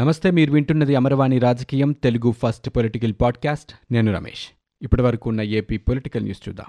నమస్తే మీరు వింటున్నది అమరవాణి రాజకీయం తెలుగు ఫస్ట్ పొలిటికల్ పాడ్కాస్ట్. నేను రమేష్. ఇప్పటి వరకు ఉన్న ఏపీ పొలిటికల్ న్యూస్ చూద్దాం.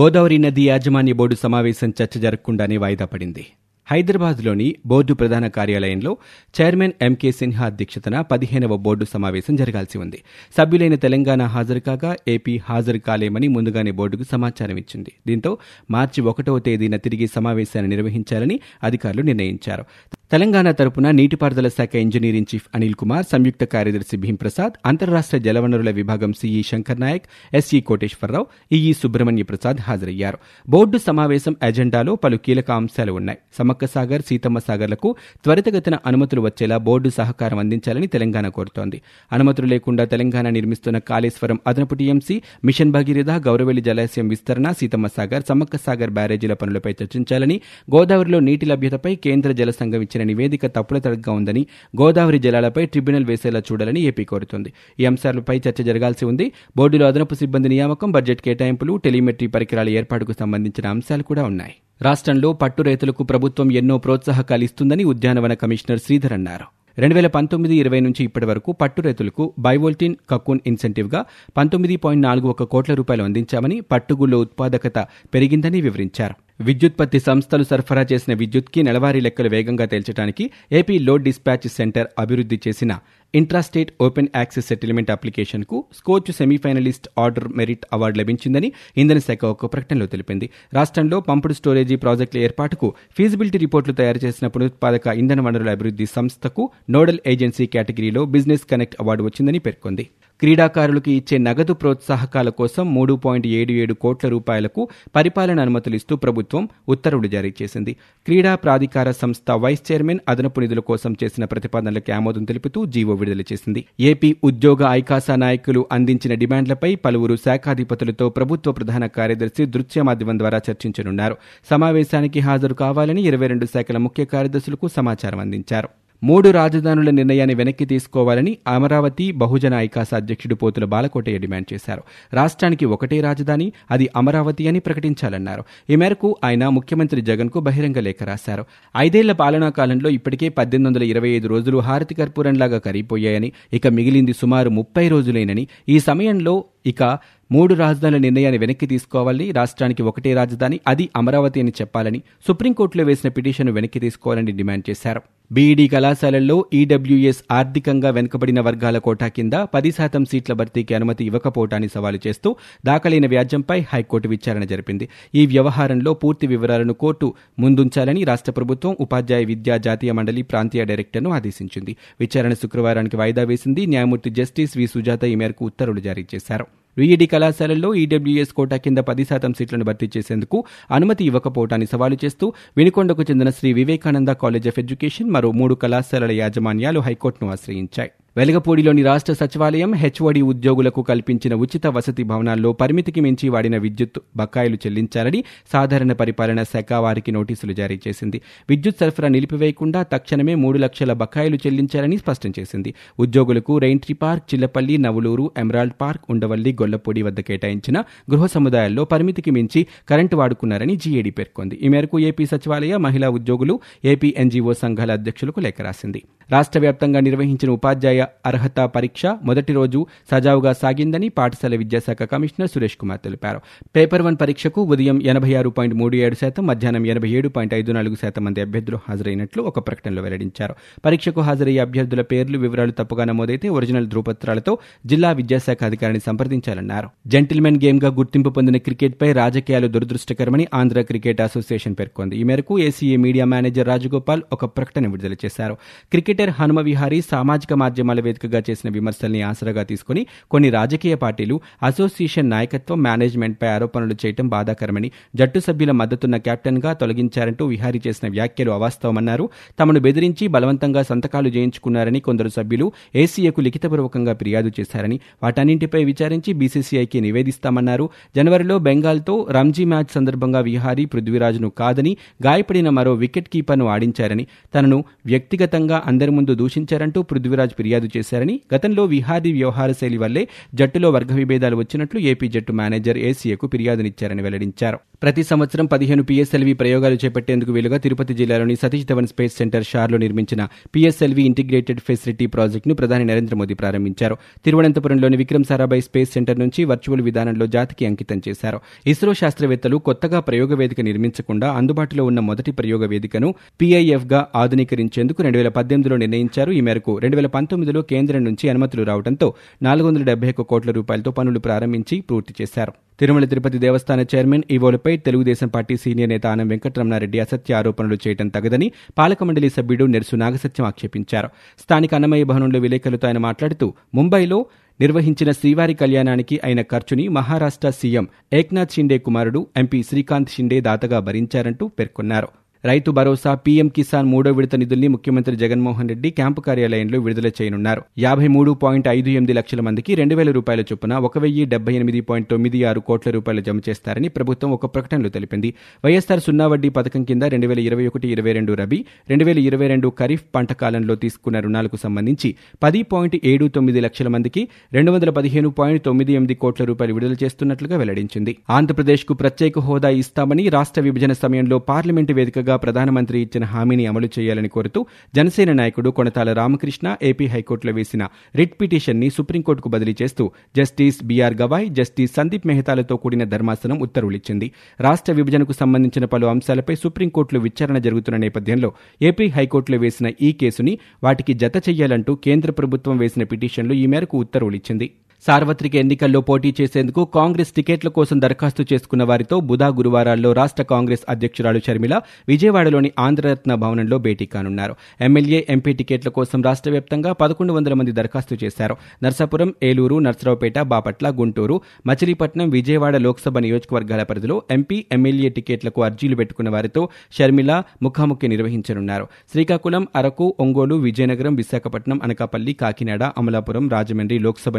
గోదావరి నది యాజమాన్య బోర్డు సమావేశం చర్చ జరగకుండానే వాయిదా పడింది. హైదరాబాద్లోని బోర్డు ప్రధాన కార్యాలయంలో చైర్మన్ ఎంకే సిన్హా అధ్యక్షతన పదిహేనవ బోర్డు సమావేశం జరగాల్సి ఉంది. సభ్యులైన తెలంగాణ హాజరు కాగా ఏపీ హాజరు కాలేమని ముందుగానే బోర్డుకు సమాచారం ఇచ్చింది. దీంతో మార్చి ఒకటవ తేదీన తిరిగి సమావేశాన్ని నిర్వహించాలని అధికారులు నిర్ణయించారు. తెలంగాణ తరపున నీటిపారుదల శాఖ ఇంజనీరింగ్ చీఫ్ అనిల్ కుమార్ సంయుక్త కార్యదర్శి భీంప్రసాద్ అంతర్రాష్ట్ర జలవనరుల విభాగం CE Shankar Naik SE Koteswararao EE Subrahmanya Prasad హాజరయ్యారు. బోర్డు సమావేశం ఎజెండాలో పలు కీలక అంశాలు ఉన్నాయి. సమక్క సాగర్ సీతమ్మ సాగర్లకు త్వరితగతిన అనుమతులు వచ్చేలా బోర్డు సహకారం అందించాలని తెలంగాణ కోరుతోంది. అనుమతులు లేకుండా తెలంగాణ నిర్మిస్తున్న కాళేశ్వరం అదనపు టీఎంసీ మిషన్ భగీరథ గౌరవెల్లి జలాశయం విస్తరణ సీతమ్మ సాగర్ సమక్క సాగర్ బ్యారేజీల పనులపై చర్చించాలని గోదావరిలో నీటి లభ్యతపై కేంద్ర జల సంఘం ఇచ్చిన నివేదిక తప్పుల తడగ్గా ఉందని గోదావరి జలాలపై ట్రిబ్యునల్ వేసేలా చూడాలని ఏపీ కోరుతోంది. ఈ అంశాలపై చర్చ జరగాల్సి ఉంది. బోర్డులో అదనపు సిబ్బంది నియామకం బడ్జెట్ కేటాయింపులు టెలిమెట్రీ పరికరాల ఏర్పాటుకు సంబంధించిన అంశాలు కూడా ఉన్నాయి. రాష్ట్రంలో పట్టు రైతులకు ప్రభుత్వం ఎన్నో ప్రోత్సాహకాలు ఇస్తుందని ఉద్యానవన కమిషనర్ శ్రీధర్ అన్నారు. రెండు వేల పంతొమ్మిది ఇరవై నుంచి ఇప్పటి వరకు పట్టు రైతులకు బైవోల్టిన్ కక్కున్ ఇన్సెంటివ్గా పంతొమ్మిది పాయింట్ నాలుగు ఒక కోట్ల రూపాయలు అందించామని పట్టుగుళ్ళ ఉత్పాదకత పెరిగిందని వివరించారు. విద్యుత్పత్తి సంస్థలు సరఫరా చేసిన విద్యుత్కి నెలవారీ లెక్కలు వేగంగా తేల్చడానికి ఏపీ లోడ్ డిస్పాచ్ సెంటర్ అభివృద్ధి చేసిన intrastate open access settlement అప్లికేషన్కు Skoch semifinalist order merit award లభించిందని ఇంధన శాఖ ఒక ప్రకటనలో తెలిపింది. రాష్ట్రంలో పంపుడు స్టోరేజీ ప్రాజెక్టుల ఏర్పాటుకు ఫీజిబిలిటీ రిపోర్టులు తయారు చేసిన పునరుత్పాదక ఇంధన వనరుల అభివృద్ధి సంస్థకు నోడల్ ఏజెన్సీ కేటగిరీలో బిజినెస్ కనెక్ట్ అవార్డు వచ్చిందని పేర్కొంది. క్రీడాకారులకు ఇచ్చే నగదు ప్రోత్సాహకాల కోసం మూడు పాయింట్ ఏడు ఏడు కోట్ల రూపాయలకు పరిపాలన అనుమతులు ఇస్తూ ప్రభుత్వం ఉత్తర్వులు జారీ చేసింది. క్రీడా ప్రాధికార సంస్థ వైస్ చైర్మన్ అదనపు నిధుల కోసం చేసిన ప్రతిపాదనలకు ఆమోదం తెలుపుతూ జీవో విడుదల చేసింది. ఏపీ ఉద్యోగ ఐకాసా నాయకులు అందించిన డిమాండ్లపై పలువురు శాఖాధిపతులతో ప్రభుత్వ ప్రధాన కార్యదర్శి దృశ్య మాధ్యమం ద్వారా చర్చించనున్నారు. సమావేశానికి హాజరు కావాలని ఇరవై రెండు శాఖల ముఖ్య కార్యదర్శులకు సమాచారం అందించారు. మూడు రాజధానుల నిర్ణయాన్ని వెనక్కి తీసుకోవాలని అమరావతి బహుజన ఐకాస అధ్యక్షుడు పోతుల బాలకోటయ్య డిమాండ్ చేశారు. రాష్ట్రానికి ఒకటే రాజధాని అది అమరావతి అని ప్రకటించాలన్నారు. ఈ మేరకు ఆయన ముఖ్యమంత్రి జగన్కు బహిరంగ లేఖ రాశారు. ఐదేళ్ళ పాలనా కాలంలో ఇప్పటికే పద్దెనిమిది వందల ఇరవై ఐదు రోజులు హారతి కర్పూరంలాగా కరిగిపోయాయని ఇక మిగిలింది సుమారు ముప్పై రోజులేనని ఈ సమయంలో ఇక మూడు రాజధానుల నిర్ణయాన్ని వెనక్కి తీసుకోవాలని రాష్ట్రానికి ఒకటే రాజధాని అది అమరావతి అని చెప్పాలని సుప్రీంకోర్టులో వేసిన పిటిషన్ను వెనక్కి తీసుకోవాలని డిమాండ్ చేశారు. బీఈడీ కళాశాలల్లో ఈడబ్ల్యూఎస్ ఆర్థికంగా వెనుకబడిన వర్గాల కోటా కింద పది శాతం సీట్ల భర్తీకి అనుమతి ఇవ్వకపోవటాన్ని సవాలు చేస్తూ దాఖలైన వ్యాజ్యంపై హైకోర్టు విచారణ జరిపింది. ఈ వ్యవహారంలో పూర్తి వివరాలను కోర్టు ముందుంచాలని రాష్ట్ర ప్రభుత్వం ఉపాధ్యాయ విద్యా జాతీయ మండలి ప్రాంతీయ డైరెక్టర్ను ఆదేశించింది. విచారణ శుక్రవారానికి వాయిదా వేసింది న్యాయమూర్తి జస్టిస్ వి సుజాత ఈ మేరకు ఉత్తర్వులు జారీ చేశారు. విఈడి కళాశాలల్లో ఈడబ్ల్యూఎస్ కోటా కింద పది శాతం సీట్లను భర్తీ చేసేందుకు అనుమతి ఇవ్వకపోవటాన్ని సవాలు చేస్తూ వినుకొండకు చెందిన Shri Vivekananda college of education మరో మూడు కళాశాలల యాజమాన్యాలు హైకోర్టును ఆశ్రయించాయి. వెలగపూడిలోని రాష్ట్ర సచివాలయం హెచ్ఓడి ఉద్యోగులకు కల్పించిన ఉచిత వసతి భవనాల్లో పరిమితికి మించి వాడిన విద్యుత్ బకాయిలు చెల్లించాలని సాధారణ పరిపాలన శాఖ వారికి నోటీసులు జారీ చేసింది. విద్యుత్ సరఫరా నిలిపివేయకుండా తక్షణమే మూడు లక్షల బకాయిలు చెల్లించాలని స్పష్టం చేసింది. ఉద్యోగులకు raintree park Chillapalli Navaluru emerald park Undavalli Gollapudi వద్ద కేటాయించిన గృహ సముదాయాల్లో పరిమితికి మించి కరెంటు వాడుకున్నారని జీఏడీ పేర్కొంది. ఈ మేరకు ఏపీ సచివాలయ మహిళా ఉద్యోగులు ఏపీ ఎన్జీఓ సంఘాల అధ్యక్షులకు లేఖ రాసింది. రాష్ట్ర వ్యాప్తంగా నిర్వహించిన ఉపాధ్యాయ అర్హత పరీక్ష మొదటి రోజు సజావుగా సాగిందని పాఠశాల విద్యాశాఖ కమిషనర్ సురేష్ కుమార్ తెలిపారు. పేపర్ వన్ పరీక్షకు ఉదయం ఎనభై ఆరు పాయింట్ మూడు ఏడు శాతం మధ్యాహ్నం ఎనభై ఏడు పాయింట్ ఐదు నాలుగు శాతం మంది అభ్యర్థులు హాజరైనట్లు ఒక ప్రకటనలో వెల్లడించారు. పరీక్షకు హాజరయ్యే అభ్యర్థుల పేర్లు వివరాలు తప్పుగా నమోదైతే ఒరిజినల్ ధృవపత్రాలతో జిల్లా విద్యాశాఖ అధికారిని సంప్రదించాలన్నారు. జెంటిల్మెన్ గేమ్గా గుర్తింపు పొందిన క్రికెట్పై రాజకీయాలు దురదృష్టకరమని ఆంధ్ర క్రికెట్ అసోసియేషన్ పేర్కొంది. ఈ మేరకు ఏసీఏ మీడియా మేనేజర్ రాజగోపాల్ ఒక ప్రకటన విడుదల చేశారు. క్రికెట్ హనుమ విహారి సామాజిక మాధ్యమాల వేదికగా చేసిన విమర్శల్ని ఆసరాగా తీసుకుని కొన్ని రాజకీయ పార్టీలు అసోసియేషన్ నాయకత్వం మేనేజ్మెంట్ పై ఆరోపణలు చేయడం బాధాకరమని జట్టు సభ్యుల మద్దతున్న కెప్టెన్గా తొలగించారంటూ విహారీ చేసిన వ్యాఖ్యలు అవాస్తవమన్నారు. తమను బెదిరించి బలవంతంగా సంతకాలు చేయించుకున్నారని కొందరు సభ్యులు ఏసీఏకు లిఖితపూర్వకంగా ఫిర్యాదు చేశారని వాటన్నింటిపై విచారించి బీసీసీఐకి నివేదిస్తామన్నారు. జనవరిలో బెంగాల్తో రంజీ మ్యాచ్ సందర్భంగా విహారీ పృథ్వీరాజ్ను కాదని గాయపడిన మరో వికెట్ కీపర్ను ఆడించారని తనను వ్యక్తిగతంగా అందరి అందరి ముందు దూషించారంటూ పృథ్వీరాజ్ ఫిర్యాదు చేశారని గతంలో విహారీ వ్యవహార శైలి వల్లే జట్టులో వర్గ విభేదాలు వచ్చినట్లు ఏపీ జట్టు మేనేజర్ ఏసీఏకు ఫిర్యాదునిచ్చారని వెల్లడించారు. ప్రతి సంవత్సరం పదిహేను పిఎస్ఎల్వి ప్రయోగాలు చేపట్టేందుకు వీలుగా తిరుపతి జిల్లాలోని సతీష్ ధవన్ స్పేస్ సెంటర్ షార్లో నిర్మించిన పిఎస్ఎల్వి ఇంటిగ్రేటెడ్ ఫెసిలిటీ ప్రాజెక్టును ప్రధాని నరేంద్ర మోదీ ప్రారంభించారు. తిరువనంతపురంలోని విక్రమ్ సారాభాయ్ స్పేస్ సెంటర్ నుంచి వర్చువల్ విధానంలో జాతికి అంకితం చేశారు. ఇస్రో శాస్త్రవేత్తలు కొత్తగా ప్రయోగ వేదిక నిర్మించకుండా అందుబాటులో ఉన్న మొదటి ప్రయోగ వేదికను పీఐఎఫ్గా ఆధునీకరించేందుకు రెండు వేల పద్దెనిమిదిలో నిర్ణయించారు. ఈ మేరకు రెండు వేల పంతొమ్మిదిలో కేంద్రం నుంచి అనుమతులు రావడంతో నాలుగు వందల డెబ్బై ఒక్క కోట్ల రూపాయలతో పనులు ప్రారంభించి పూర్తి చేశారు. తిరుమల తిరుపతి దేవస్థాన చైర్మన్ ఈవోలపై తెలుగుదేశం పార్టీ సీనియర్ నేత ఆనం వెంకటరమణారెడ్డి అసత్య ఆరోపణలు చేయడం తగదని పాలక మండలి సభ్యుడు నెర్సు నాగసత్యం ఆక్షేపించారు. స్థానిక అన్నమయ్య భవనంలో విలేకరులతో ఆయన మాట్లాడుతూ ముంబైలో నిర్వహించిన శ్రీవారి కళ్యాణానికి అయిన ఖర్చుని మహారాష్ట్ర సీఎం ఏక్నాథ్ షిండే కుమారుడు ఎంపీ శ్రీకాంత్ షిండే దాతగా భరించారంటూ పేర్కొన్నారు. రైతు భరోసా పీఎం కిసాన్ మూడో విడత నిధుల్ని ముఖ్యమంత్రి జగన్మోహన్ రెడ్డి క్యాంపు కార్యాలయంలో విడుదల చేయనున్నారు. యాభై మూడు పాయింట్ ఐదు ఎనిమిది లక్షల మందికి రెండు వేల రూపాయల చొప్పున ఒక వెయ్యి డెబ్బై ఎనిమిది పాయింట్ తొమ్మిది ఆరు కోట్ల రూపాయలు జమ చేస్తారని ప్రభుత్వం ఒక ప్రకటనలో తెలిపింది. వైఎస్ఆర్ సున్నా వడ్డీ పథకం కింద రెండు వేల ఇరవై ఒకటి ఇరవై రెండు రబీ రెండు వేల ఇరవై రెండు ఖరీఫ్ పంట కాలంలో తీసుకున్న రుణాలకు సంబంధించి పది పాయింట్ ఏడు తొమ్మిది లక్షల మందికి రెండు వందల పదిహేను పాయింట్ తొమ్మిది ఎనిమిది కోట్ల రూపాయలు విడుదల చేస్తున్నట్లుగా వెల్లడించింది. ఆంధ్రప్రదేశ్కు ప్రత్యేక హోదా ఇస్తామని రాష్ట్ర విభజన సమయంలో పార్లమెంటు వేదికగా ప్రధానమంత్రి ఇచ్చిన హామీని అమలు చేయాలని కోరుతూ జనసేన నాయకుడు కొనతాల రామకృష్ణ ఏపీ హైకోర్టులో వేసిన రిట్ పిటిషన్ని సుప్రీంకోర్టుకు బదిలీ చేస్తూ justice B R Gavai justice Sandeep మెహతాలతో కూడిన ధర్మాసనం ఉత్తర్వులిచ్చింది. రాష్ట్ర విభజనకు సంబంధించిన పలు అంశాలపై సుప్రీంకోర్టులో విచారణ జరుగుతున్న నేపథ్యంలో ఏపీ హైకోర్టులో వేసిన ఈ కేసుని వాటికి జత చేయాలంటూ కేంద్ర ప్రభుత్వం వేసిన పిటిషన్లో ఈ మేరకు ఉత్తర్వులిచ్చింది. సార్వత్రిక ఎన్నికల్లో పోటీ చేసేందుకు కాంగ్రెస్ టికెట్ల కోసం దరఖాస్తు చేసుకున్న వారితో బుధా గురువారాల్లో రాష్ట్ర కాంగ్రెస్ అధ్యక్షురాలు షర్మిల విజయవాడలోని ఆంధ్రరత్న భవనంలో భేటీ కానున్నారు. ఎమ్మెల్యే ఎంపీ టికెట్ల కోసం రాష్ట్ర వ్యాప్తంగా పదకొండు వందల మంది దరఖాస్తు చేశారు. నర్సాపురం ఏలూరు నర్సరావుపేట బాపట్ల గుంటూరు మచిలీపట్నం విజయవాడ లోక్సభ నియోజకవర్గాల పరిధిలో ఎంపీ ఎమ్మెల్యే టికెట్లకు అర్జీలు పెట్టుకున్న వారితో షర్మిల ముఖాముఖి నిర్వహించనున్నారు. శ్రీకాకుళం అరకు ఒంగోలు విజయనగరం విశాఖపట్నం అనకాపల్లి కాకినాడ అమలాపురం రాజమండ్రి లోక్సభ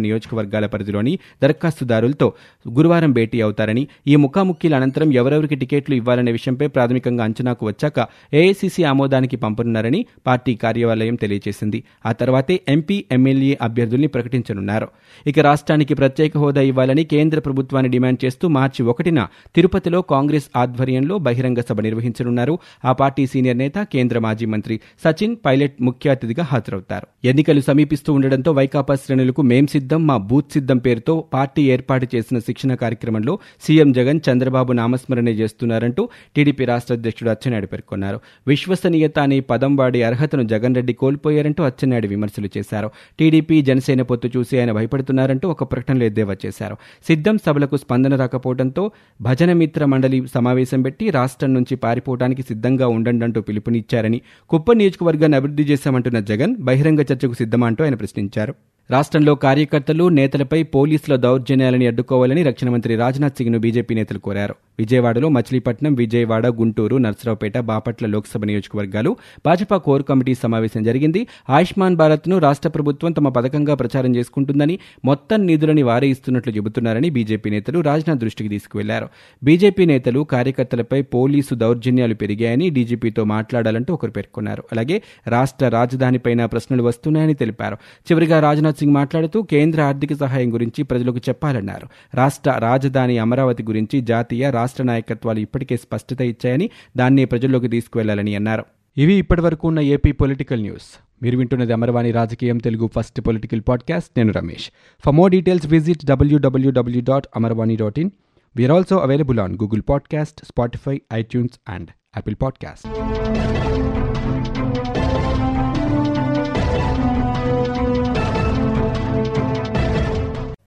వర్గాల పరిధిలోని దరఖాస్తుదారులతో గురువారం భేటీ అవుతారని ఈ ముఖాముఖిల అనంతరం ఎవరెవరికి టికెట్లు ఇవ్వాలనే విషయంపై ప్రాథమికంగా అంచనాకు వచ్చాక ఏఐసీసీ ఆమోదానికి పంపనున్నారని పార్టీ కార్యాలయం తెలియజేసింది. ఆ తర్వాతే ఎంపీ ఎమ్మెల్యే అభ్యర్థుల్ని ప్రకటించనున్నారు. ఇక రాష్ట్రానికి ప్రత్యేక హోదా ఇవ్వాలని కేంద్ర ప్రభుత్వాన్ని డిమాండ్ చేస్తూ మార్చి ఒకటిన తిరుపతిలో కాంగ్రెస్ ఆధ్వర్యంలో బహిరంగ సభ నిర్వహించనున్నారు. ఆ పార్టీ సీనియర్ నేత కేంద్ర మాజీ మంత్రి సచిన్ పైలట్ ముఖ్య అతిథిగా హాజరవుతారు. ఎన్నికలు సమీపిస్తూ ఉండడంతో వైకాపా శ్రేణులకు మేం సిద్ధం మా బూత్ సిద్ధం పేరుతో పార్టీ ఏర్పాటు చేసిన శిక్షణ కార్యక్రమంలో సీఎం జగన్ చంద్రబాబు నామస్మరణ చేస్తున్నారంటూ టీడీపీ రాష్ట్ర అధ్యక్షుడు అచ్చెన్నాయుడు పేర్కొన్నారు. విశ్వసనీయత అనే పదం వాడి అర్హతను జగన్ రెడ్డి కోల్పోయారంటూ అచ్చెన్నాయుడు విమర్శలు చేశారు. టీడీపీ జనసేన పొత్తు చూసి ఆయన భయపడుతున్నారంటూ ఒక ప్రకటనలో ఎద్దేవా చేశారు. సిద్ధం సభలకు స్పందన రాకపోవడంతో భజన మిత్ర మండలి సమావేశం పెట్టి రాష్ట్రం నుంచి పారిపోవడానికి సిద్ధంగా ఉండండి అంటూ పిలుపునిచ్చారని కుప్ప నియోజకవర్గాన్ని అభివృద్ధి చేశామంటున్న జగన్ బహిరంగ చర్చకు సిద్ధమా అంటూ ఆయన ప్రశ్నించారు. రాష్ట్రంలో కార్యకర్తలు నేతలపై పోలీసుల దౌర్జన్యాలని అడ్డుకోవాలని రక్షణ మంత్రి రాజ్నాథ్ సింగ్ను బీజేపీ నేతలు కోరారు. విజయవాడలో మచిలీపట్నం విజయవాడ గుంటూరు నర్సరావుపేట బాపట్ల లోక్సభ నియోజకవర్గాలు భాజపా కోర్ కమిటీ సమావేశం జరిగింది. ఆయుష్మాన్ భారత్ను రాష్ట్ర ప్రభుత్వం తమ పథకంగా ప్రచారం చేసుకుంటుందని మొత్తం నిధులని వారే ఇస్తున్నట్లు చెబుతున్నారని బీజేపీ నేతలు రాజ్నాథ్ దృష్టికి తీసుకువెళ్ళారు. బీజేపీ నేతలు కార్యకర్తలపై పోలీసు దౌర్జన్యాలు పెరిగాయని డీజీపీతో మాట్లాడాలంటూ ఒకరు పేర్కొన్నారు. అలాగే రాష్ట్ర రాజధానిపైన ప్రశ్నలు వస్తున్నాయని తెలిపారు. చివరిగా రాజ్నాథ్ సింగ్ మాట్లాడుతూ కేంద్ర ఆర్థిక సహాయం గురించి ప్రజలకు చెప్పాలన్నారు. రాష్ట్ర రాజధాని అమరావతి గురించి జాతీయ రాష్ట్ర నాయకత్వాలు ఇప్పటికే స్పష్టత ఇచ్చాయని దాన్నే ప్రజల్లోకి తీసుకువెళ్ళాలని అన్నారు. ఇవి ఇప్పటివరకు ఉన్న ఏపీ పొలిటికల్ న్యూస్. మీరు వింటున్నది అమరవాణి రాజకీయం తెలుగు ఫస్ట్ పొలిటికల్ పాడ్కాస్ట్. నేను Ramesh. For more details visit W W W dot Amarvani dot in we're also available on Google podcast Spotify iTunes and Apple podcast